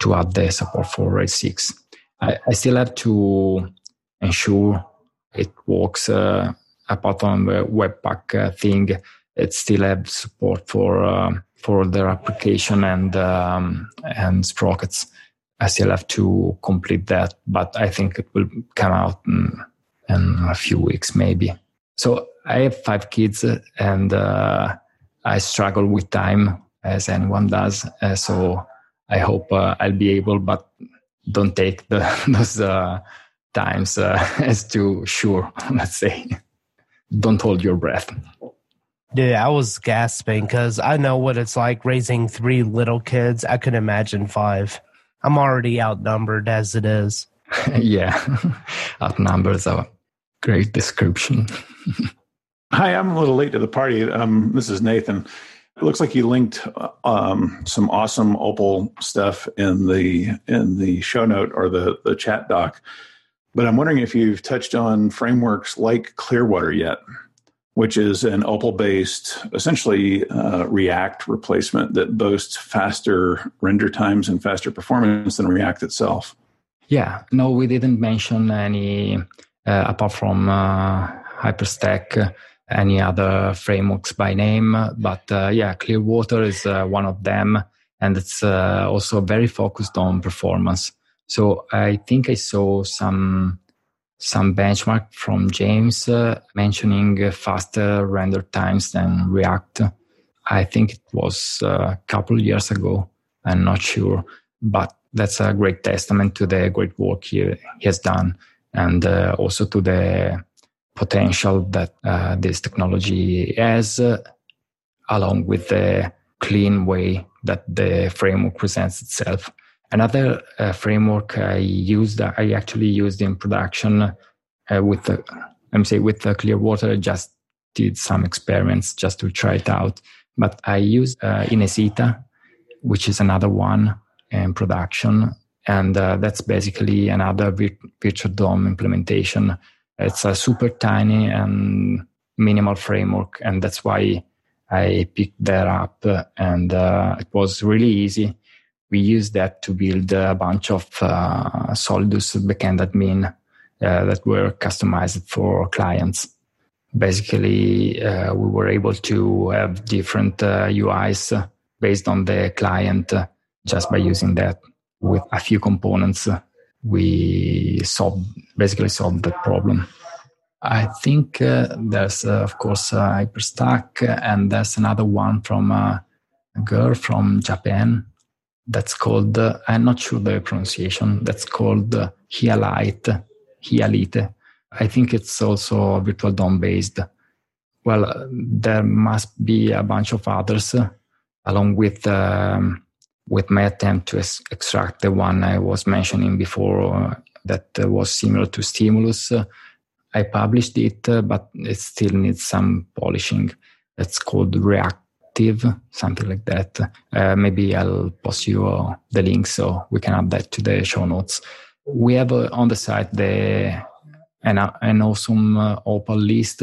to add the support for Rails 6. I, I still have to ensure it works uh, apart from the Webpack thing. It still have support for for their application and um, and sprockets. I still have to complete that, but I think it will come out in, in a few weeks, maybe. So I have five kids, and uh, I struggle with time as anyone does. Uh, so I hope uh, I'll be able, but don't take the, those uh, times uh, as too sure. Let's say, don't hold your breath. Dude, I was gasping because I know what it's like raising three little kids. I could imagine five. I'm already outnumbered as it is. yeah, outnumbered great description. Hi, I'm a little late to the party. Um, this is Nathan. It looks like you linked um, some awesome Opal stuff in the in the show note or the the chat doc. But I'm wondering if you've touched on frameworks like Clearwater yet which is an Opal based, essentially uh, React replacement that boasts faster render times and faster performance than React itself. Yeah, no, we didn't mention any, apart from uh, Hyperstack, any other frameworks by name. But uh, yeah, Clearwater is uh, one of them. And it's uh, also very focused on performance. So I think I saw some some benchmark from James uh, mentioning uh, faster render times than React. I think it was uh, a couple years ago. I'm not sure, but that's a great testament to the great work he, he has done and uh, also to the potential that uh, this technology has, uh, along with the clean way that the framework presents itself. Another framework I used, I actually used in production with the, let me say, with the Clearwater. Just did some experiments just to try it out. But I use uh, Inesita, which is another one in production. And uh, that's basically another virtual DOM implementation. It's a super tiny and minimal framework. And that's why I picked that up. And uh, it was really easy we used that to build a bunch of uh, Solidus backend admin uh, that were customized for clients. Basically, uh, we were able to have different UIs uh, based on the client uh, just by using that with a few components. we solved basically solved the problem. I think uh, there's uh, of course uh, Hyperstack, and there's another one from uh, a girl from Japan. That's called uh, I'm not sure the pronunciation. That's called uh, Hyalite. Hyalite. I think it's also virtual DOM based. Well, there must be a bunch of others, along with um, with my attempt to ex- extract the one I was mentioning before uh, that uh, was similar to Stimulus. Uh, I published it, but it still needs some polishing. It's called Reactive, something like that. Uh, maybe I'll post you uh, the link so we can add that to the show notes. We have uh, on the site the an, an awesome Opal list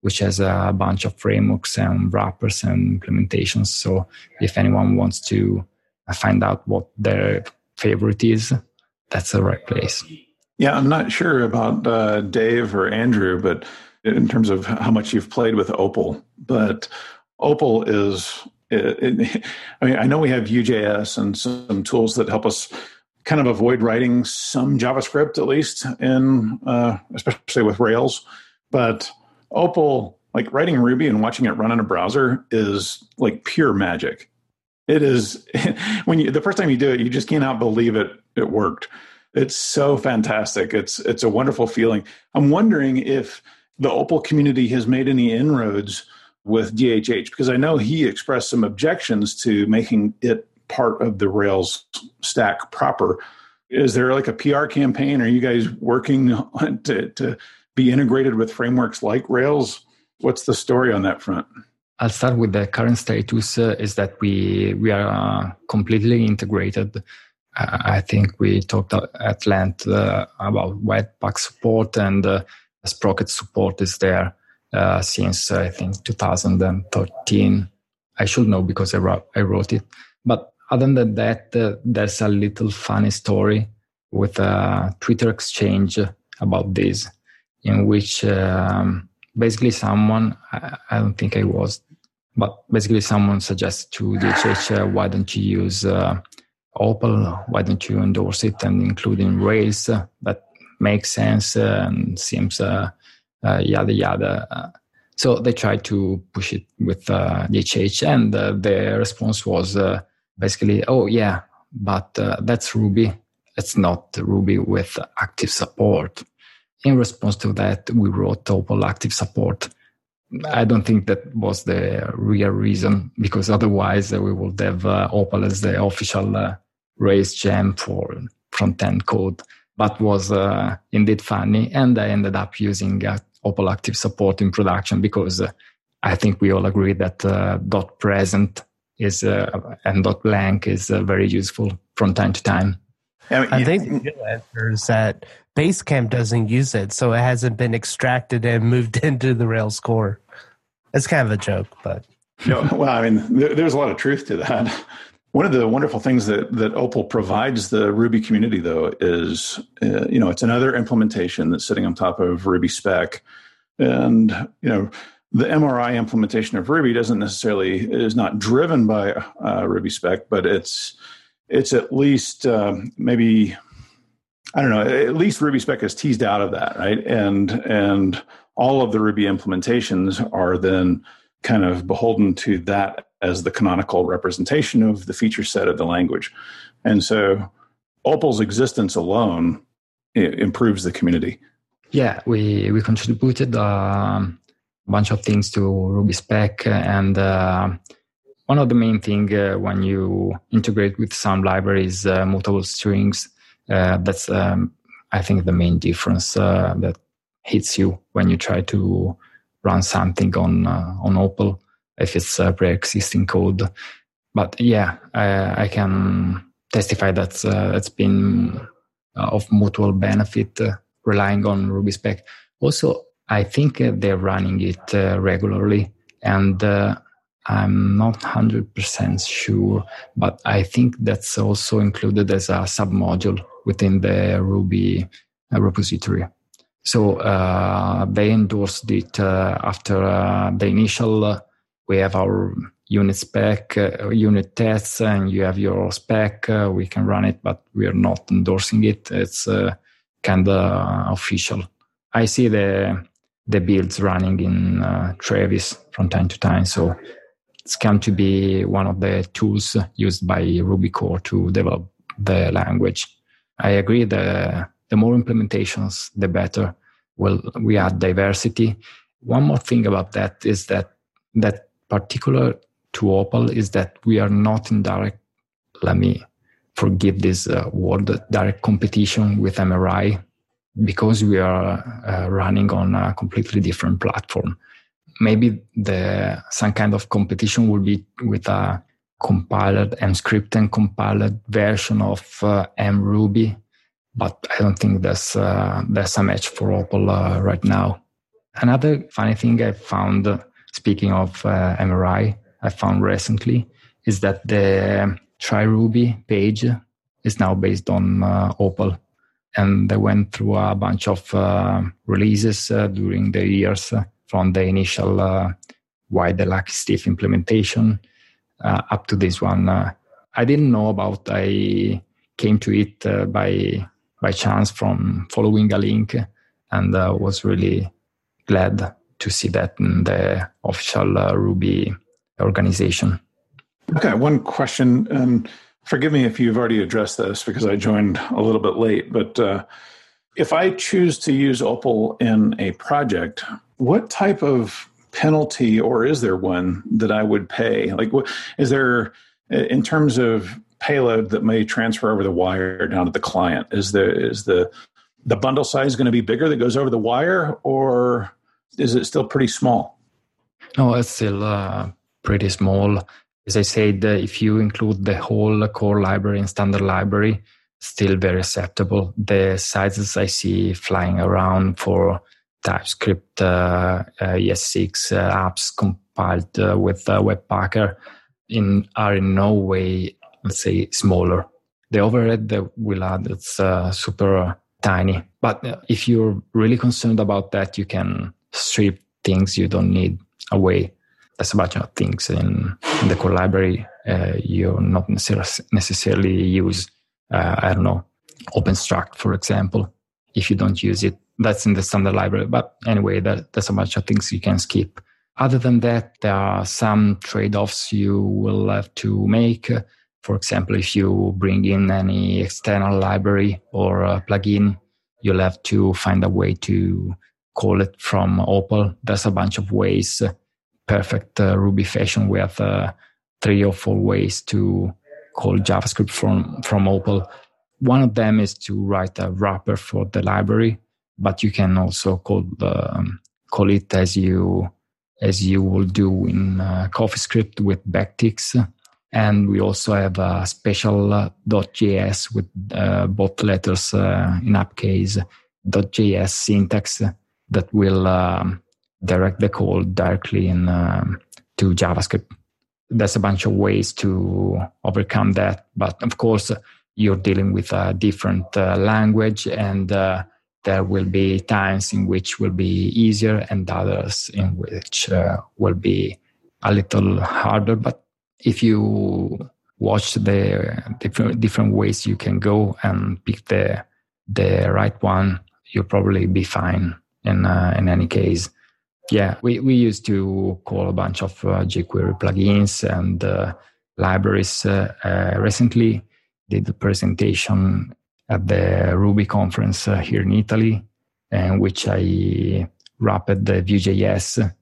which has a bunch of frameworks and wrappers and implementations. So if anyone wants to find out what their favorite is, that's the right place. Yeah, I'm not sure about uh, Dave or Andrew, but in terms of how much you've played with Opal, but Opal is. It, it, I mean, I know we have UJS and some tools that help us kind of avoid writing some JavaScript, at least in uh, especially with Rails. But Opal, like writing Ruby and watching it run in a browser, is like pure magic. It is when you the first time you do it, you just cannot believe it. It worked. It's so fantastic. It's it's a wonderful feeling. I'm wondering if the Opal community has made any inroads with DHH because I know he expressed some objections to making it part of the Rails stack proper. Is there like a PR campaign? Are you guys working to, to be integrated with frameworks like Rails? What's the story on that front? I'll start with the current status uh, is that we we are uh, completely integrated. Uh, I think we talked at length uh, about Webpack support and uh, Sprocket support is there uh, since I think 2013. I should know because I wrote, I wrote it. But other than that, there's a little funny story with a Twitter exchange about this, in which um, basically someone I, I, don't think I was but basically, someone suggests to DHH, uh, why don't you use uh, Opal? Why don't you endorse it and include in Rails? Uh, that makes sense and seems uh, uh, yada yada. so they tried to push it with DHH, and the response was basically, "Oh yeah, but that's Ruby. It's not Ruby with active support." In response to that, we wrote Opal active support I don't think that was the real reason because otherwise uh, we would have uh, Opal as the official uh, Rails gem for front end code. But was uh, indeed funny, and I ended up using uh, Opal Active Support in production because uh, I think we all agree that dot present is and dot blank is very useful from time to time. I, mean, I think the real answer is that Basecamp doesn't use it, so it hasn't been extracted and moved into the Rails core. It's kind of a joke, but no. Well, I mean, there, there's a lot of truth to that. One of the wonderful things that that Opal provides the Ruby community, though, is uh, you know it's another implementation that's sitting on top of Ruby spec, and you know the MRI implementation of Ruby doesn't necessarily is not driven by uh, Ruby spec, but it's it's at least um, maybe I don't know. At least Ruby spec is teased out of that, right? And and all of the Ruby implementations are then kind of beholden to that as the canonical representation of the feature set of the language. And so Opal's existence alone improves the community. Yeah, we we contributed um, a bunch of things to Ruby spec and. Uh, one of the main thing uh, when you integrate with some libraries uh, mutable strings uh, that's um, i think the main difference uh, that hits you when you try to run something on uh, on opal if it's pre-existing code. But yeah i, I can testify that it's been of mutual benefit relying on ruby spec. Also i think they're running it regularly and I'm not 100% sure, but I think that's also included as a submodule within the Ruby uh, repository. So uh, they endorsed it uh, after uh, the initial. Uh, we have our unit spec, uh, unit tests, and you have your spec, we can run it, but we are not endorsing it. It's kind of official. I see the the builds running in Travis from time to time, so come to be one of the tools used by Ruby core to develop the language. I agree. The the more implementations, the better. Well, we add diversity. One more thing about that is that that particular to Opal is that we are not in direct. Let me forgive this uh, word, direct competition with MRI because we are uh, running on a completely different platform. Maybe the some kind of competition will be with a compiled Emscripten compiled version of uh, mruby but I don't think there's uh, there's a match for Opal uh, right now. Another funny thing I found, speaking of uh, MRI, I found recently is that the Try Ruby page is now based on uh, Opal, and they went through a bunch of uh, releases uh, during the years from the initial uh, the Lucky Stiff implementation up to this one. I didn't know about. I came to it by by chance from following a link and uh, was really glad to see that in the official uh, Ruby organization. Okay, one question, and forgive me if you've already addressed this because I joined a little bit late, but uh, if I choose to use Opal in a project, what type of penalty or is there one that I would pay? Like, what is there in terms of payload that may transfer over the wire down to the client? Is the is the the bundle size going to be bigger that goes over the wire, or is it still pretty small? No, it's still uh, pretty small. As I said, uh, if you include the whole core library and standard library, still very acceptable. The sizes I see flying around for TypeScript uh, uh, ES6 uh, apps compiled with Webpacker in are in no way let's say smaller. The overhead that we'll add it's super tiny. But if you're really concerned about that, you can strip things you don't need away. There's a bunch of things in, in the core library uh, you not necessarily use. Uh, I don't know, OpenStruct, for example. If you don't use it, that's in the standard library. But anyway, that, there's a bunch of things you can skip. Other than that, there are some trade offs you will have to make. For example, if you bring in any external library or a plugin, you'll have to find a way to call it from Opal. There's a bunch of ways. Perfect uh, Ruby fashion. We have uh, three or four ways to call JavaScript from, from Opal. One of them is to write a wrapper for the library, but you can also call um, call it as you as you will do in uh, CoffeeScript with backticks and we also have a special uh, .js with uh, both letters uh, in uppercase .js syntax that will um, direct the call directly in um, to JavaScript. There's a bunch of ways to overcome that, but of course you're dealing with a different uh, language, and uh, there will be times in which will be easier, and others in which uh, will be a little harder. But if you watch the different different ways you can go and pick the the right one, you'll probably be fine. In uh, in any case, yeah, we we used to call a bunch of uh, jQuery plugins and uh, libraries. Uh, uh, recently, did a presentation at the Ruby conference uh, here in Italy, in which I wrapped the Vue.js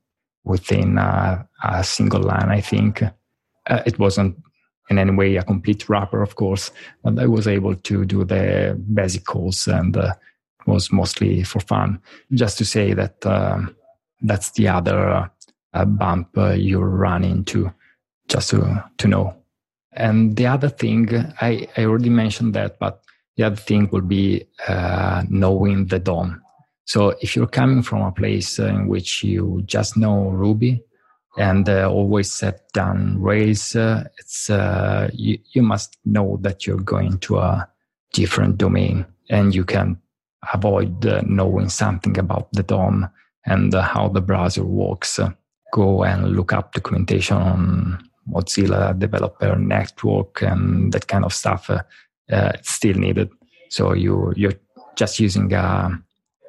within a single line, I think uh, it wasn't in any way a complete wrapper, of course, but I was able to do the basic calls and uh, was mostly for fun. Just to say that um, that's the other uh, bump uh, you run into, just to, to know. And the other thing, I, I already mentioned that, but the other thing will be uh, knowing the DOM. So if you're coming from a place in which you just know Ruby, and uh, always set down Rails. Uh, it's uh, you, you must know that you're going to a different domain, and you can avoid uh, knowing something about the DOM and how the browser works. go and look up documentation on Mozilla Developer Network and that kind of stuff, uh, it's still needed. So you you're just using a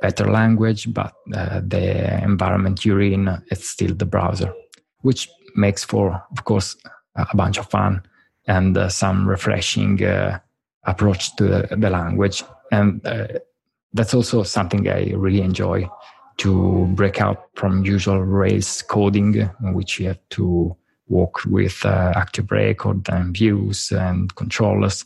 better language, but uh, the environment you're in it's still the browser, which makes for, of course, a bunch of fun and uh, some refreshing uh, approach to the, the language. And uh, that's also something I really enjoy to break out from usual Rails coding, in which you have to work with uh, active record and views and controllers.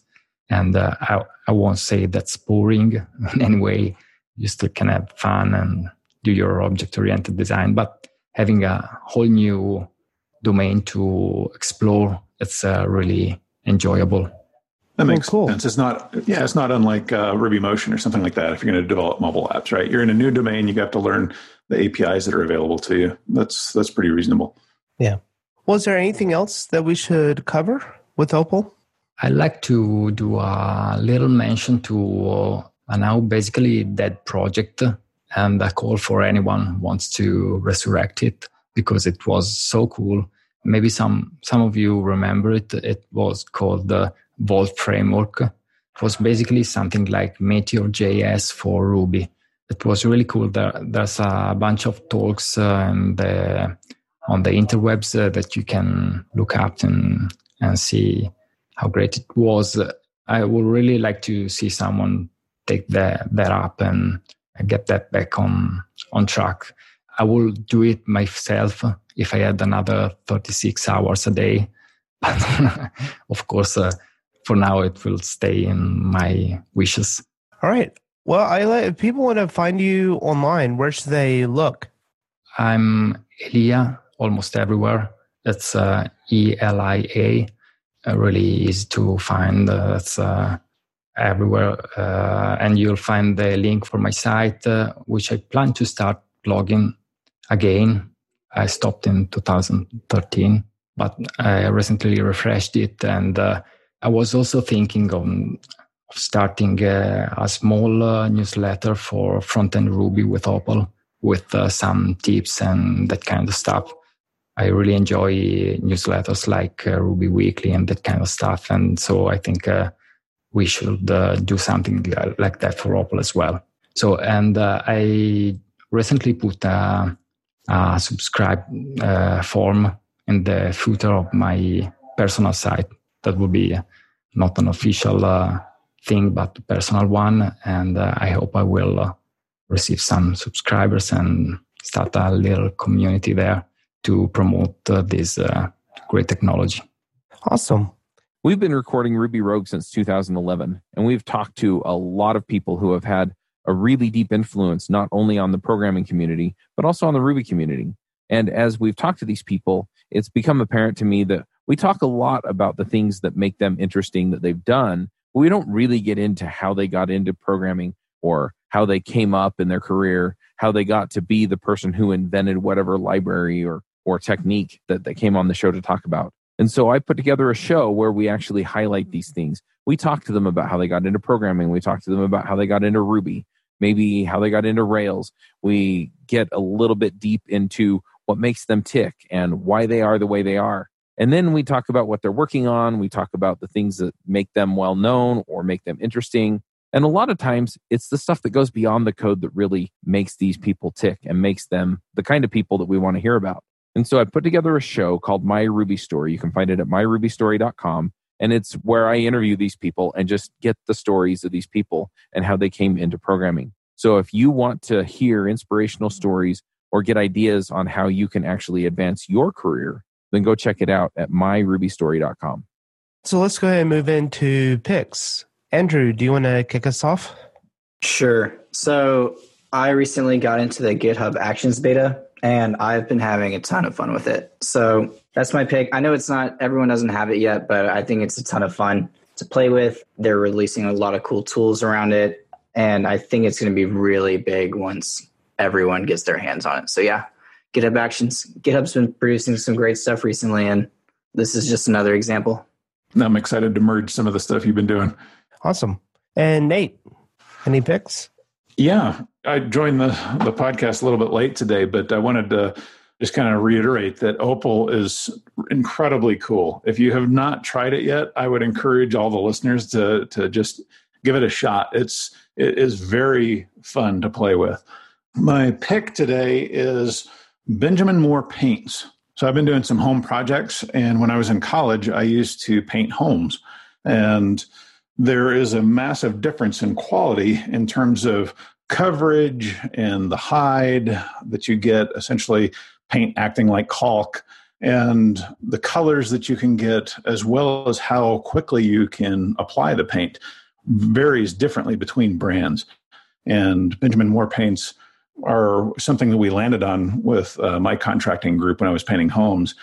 And uh, I, I won't say that's boring in any way. You still can have fun and do your object oriented design, but having a whole new domain to explore, it's uh, really enjoyable. That makes oh, cool. sense. It's not, yeah, it's not unlike uh, Ruby Motion or something like that. If you're going to develop mobile apps, right? You're in a new domain, you have to learn the APIs that are available to you. That's that's pretty reasonable. Yeah. Was there anything else that we should cover with Opal? I'd like to do a little mention to a now basically dead project and a call for anyone wants to resurrect it because it was so cool. Maybe some some of you remember it. It was called the Volt framework. It was basically something like Meteor JS for Ruby. It was really cool. There, there's a bunch of talks uh, and the, on the interwebs uh, that you can look up and and see how great it was. I would really like to see someone take that that up and get that back on on track. I will do it myself if I had another 36 hours a day. But of course, uh, for now, it will stay in my wishes. All right. Well, I if people want to find you online, where should they look? I'm Elia almost everywhere. It's uh, E L I A. Uh, really easy to find. Uh, it's uh, everywhere, uh, and you'll find the link for my site, uh, which I plan to start blogging again. I stopped in 2013, but I recently refreshed it and I was also thinking of starting a, a small uh, newsletter for front end Ruby with Opal with uh, some tips and that kind of stuff. I really enjoy newsletters like uh, Ruby Weekly and that kind of stuff. And so I think uh, we should uh, do something like that for Opal as well. So, and uh, I recently put a, a subscribe form in the footer of my personal site that would be not an official uh, thing, but a personal one. And uh, I hope I will uh, receive some subscribers and start a little community there to promote uh, this uh, great technology. Awesome. We've been recording Ruby Rogues since 2011, and we've talked to a lot of people who have had a really deep influence, not only on the programming community, but also on the Ruby community. And as we've talked to these people, it's become apparent to me that we talk a lot about the things that make them interesting that they've done, but we don't really get into how they got into programming or how they came up in their career, how they got to be the person who invented whatever library or, or technique that they came on the show to talk about. And so I put together a show where we actually highlight these things. We talk to them about how they got into programming. We talk to them about how they got into Ruby, maybe how they got into Rails. We get a little bit deep into what makes them tick and why they are the way they are. And then we talk about what they're working on. We talk about the things that make them well known or make them interesting. And a lot of times it's the stuff that goes beyond the code that really makes these people tick and makes them the kind of people that we want to hear about. And so I put together a show called My Ruby Story. You can find it at myrubystory.com. And it's where I interview these people and just get the stories of these people and how they came into programming. So if you want to hear inspirational stories or get ideas on how you can actually advance your career, then go check it out at myrubystory.com. So let's go ahead and move into picks. Andrew, do you want to kick us off? Sure. So I recently got into the GitHub Actions beta and I've been having a ton of fun with it. So that's my pick. I know it's not everyone doesn't have it yet, but I think it's a ton of fun to play with. They're releasing a lot of cool tools around it, and I think it's going to be really big once everyone gets their hands on it. So yeah, GitHub Actions. GitHub's been producing some great stuff recently, and this is just another example. I'm excited to merge some of the stuff you've been doing. Awesome. And Nate, any picks? Yeah, I joined the the podcast a little bit late today, but I wanted to just kind of reiterate that Opal is incredibly cool. If you have not tried it yet, I would encourage all the listeners to to just give it a shot. It's it is very fun to play with. My pick today is Benjamin Moore paints. So I've been doing some home projects, and when I was in college, I used to paint homes, and there is a massive difference in quality in terms of coverage and the hide that you get essentially paint acting like caulk and the colors that you can get as well as how quickly you can apply the paint varies differently between brands. And benjamin moore paints are something that we landed on with uh, my contracting group when i was painting homes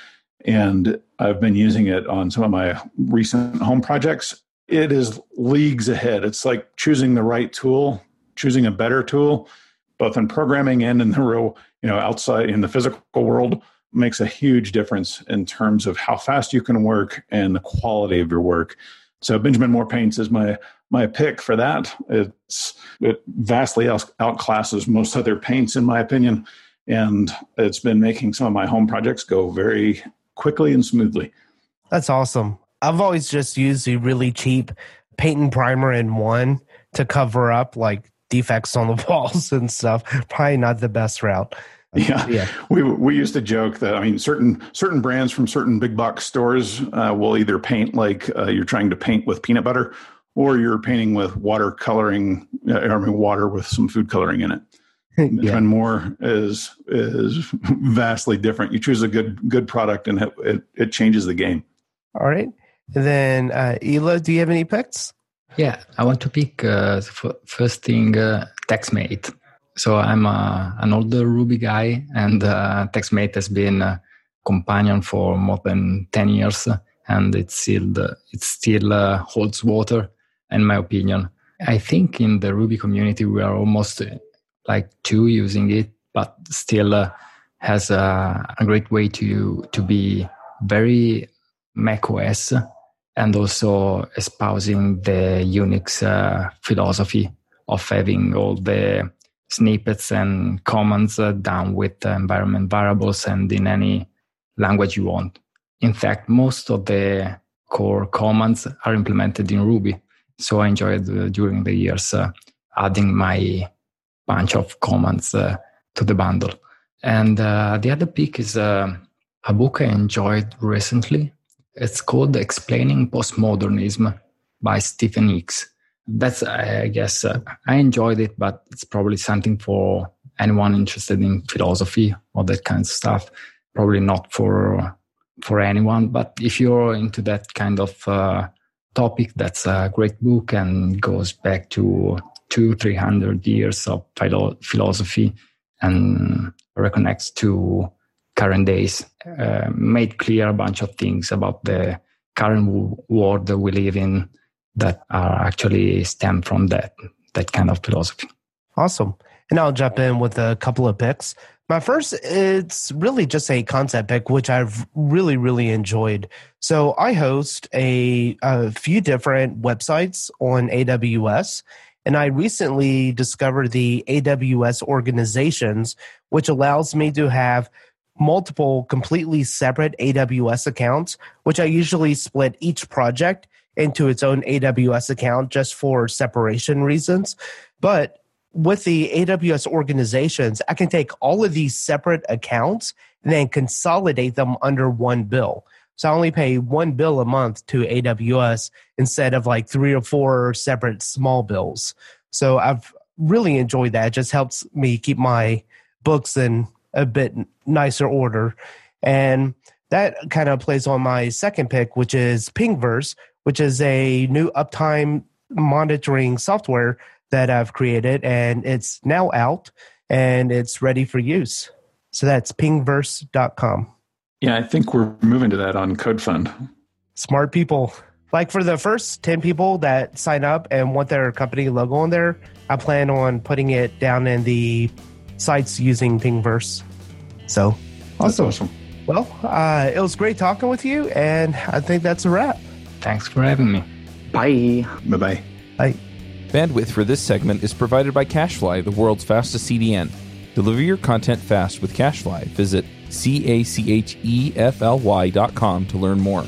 and i've been using it on some of my recent home projects. It is leagues ahead. It's like choosing the right tool choosing a better tool both in programming and in the real you know outside in the physical world makes a huge difference in terms of how fast you can work and the quality of your work. So benjamin moore paints is my my pick for that. It's it vastly outclasses most other paints in my opinion and it's been making some of my home projects go very quickly and smoothly. That's awesome. I've always just used a really cheap paint and primer in one to cover up like defects on the walls and stuff. Probably not the best route. Yeah. yeah, we we used to joke that I mean certain certain brands from certain big box stores uh, will either paint like uh, you're trying to paint with peanut butter, or you're painting with water coloring. Uh, I mean water with some food coloring in it. yeah. And more is is vastly different. You choose a good good product, and it it, it changes the game. All right. And then uh, Elia, do you have any picks? Yeah, I want to pick uh, first thing uh, TextMate. So I'm uh, an older Ruby guy, and uh, TextMate has been a companion for more than ten years, and it still it still uh, holds water, in my opinion. I think in the Ruby community we are almost uh, like two using it, but still uh, has a, a great way to to be very macOS and also espousing the Unix uh, philosophy of having all the snippets and commands uh, done with environment variables and in any language you want. In fact, most of the core commands are implemented in Ruby. So I enjoyed uh, during the years uh, adding my bunch of commands uh, to the bundle. And uh, the other pick is a book I enjoyed recently it's called Explaining Postmodernism by Stephen Hicks. That's, I guess, uh, I enjoyed it, but it's probably something for anyone interested in philosophy or that kind of stuff. Probably not for for anyone, but if you're into that kind of uh, topic, that's a great book and goes back to two, three hundred years of philo- philosophy and reconnects to current days, uh, made clear a bunch of things about the current world that we live in that are actually stem from that that kind of philosophy. Awesome. And I'll jump in with a couple of picks. My first, it's really just a concept pick, which I've really, really enjoyed. So I host a, a few different websites on AWS. And I recently discovered the AWS organizations, which allows me to have multiple completely separate AWS accounts, which I usually split each project into its own AWS account just for separation reasons. But with the AWS organizations, I can take all of these separate accounts and then consolidate them under one bill. So I only pay one bill a month to AWS instead of like three or four separate small bills. So I've really enjoyed that. It just helps me keep my books in a bit nicer order. And that kind of plays on my second pick, which is Pingverse, which is a new uptime monitoring software that I've created, and it's now out and it's ready for use. So that's pingverse.com. Yeah, I think we're moving to that on CodeFund. Smart people. Like for the first 10 people that sign up and want their company logo on there, I plan on putting it down in the sites using Pingverse. So awesome. awesome. Well, uh, it was great talking with you, and I think that's a wrap. Thanks for having me. Bye. Bye bye. Bye. Bandwidth for this segment is provided by CacheFly, the world's fastest CDN. Deliver your content fast with CacheFly. Visit C A C H E F L Y dot com to learn more.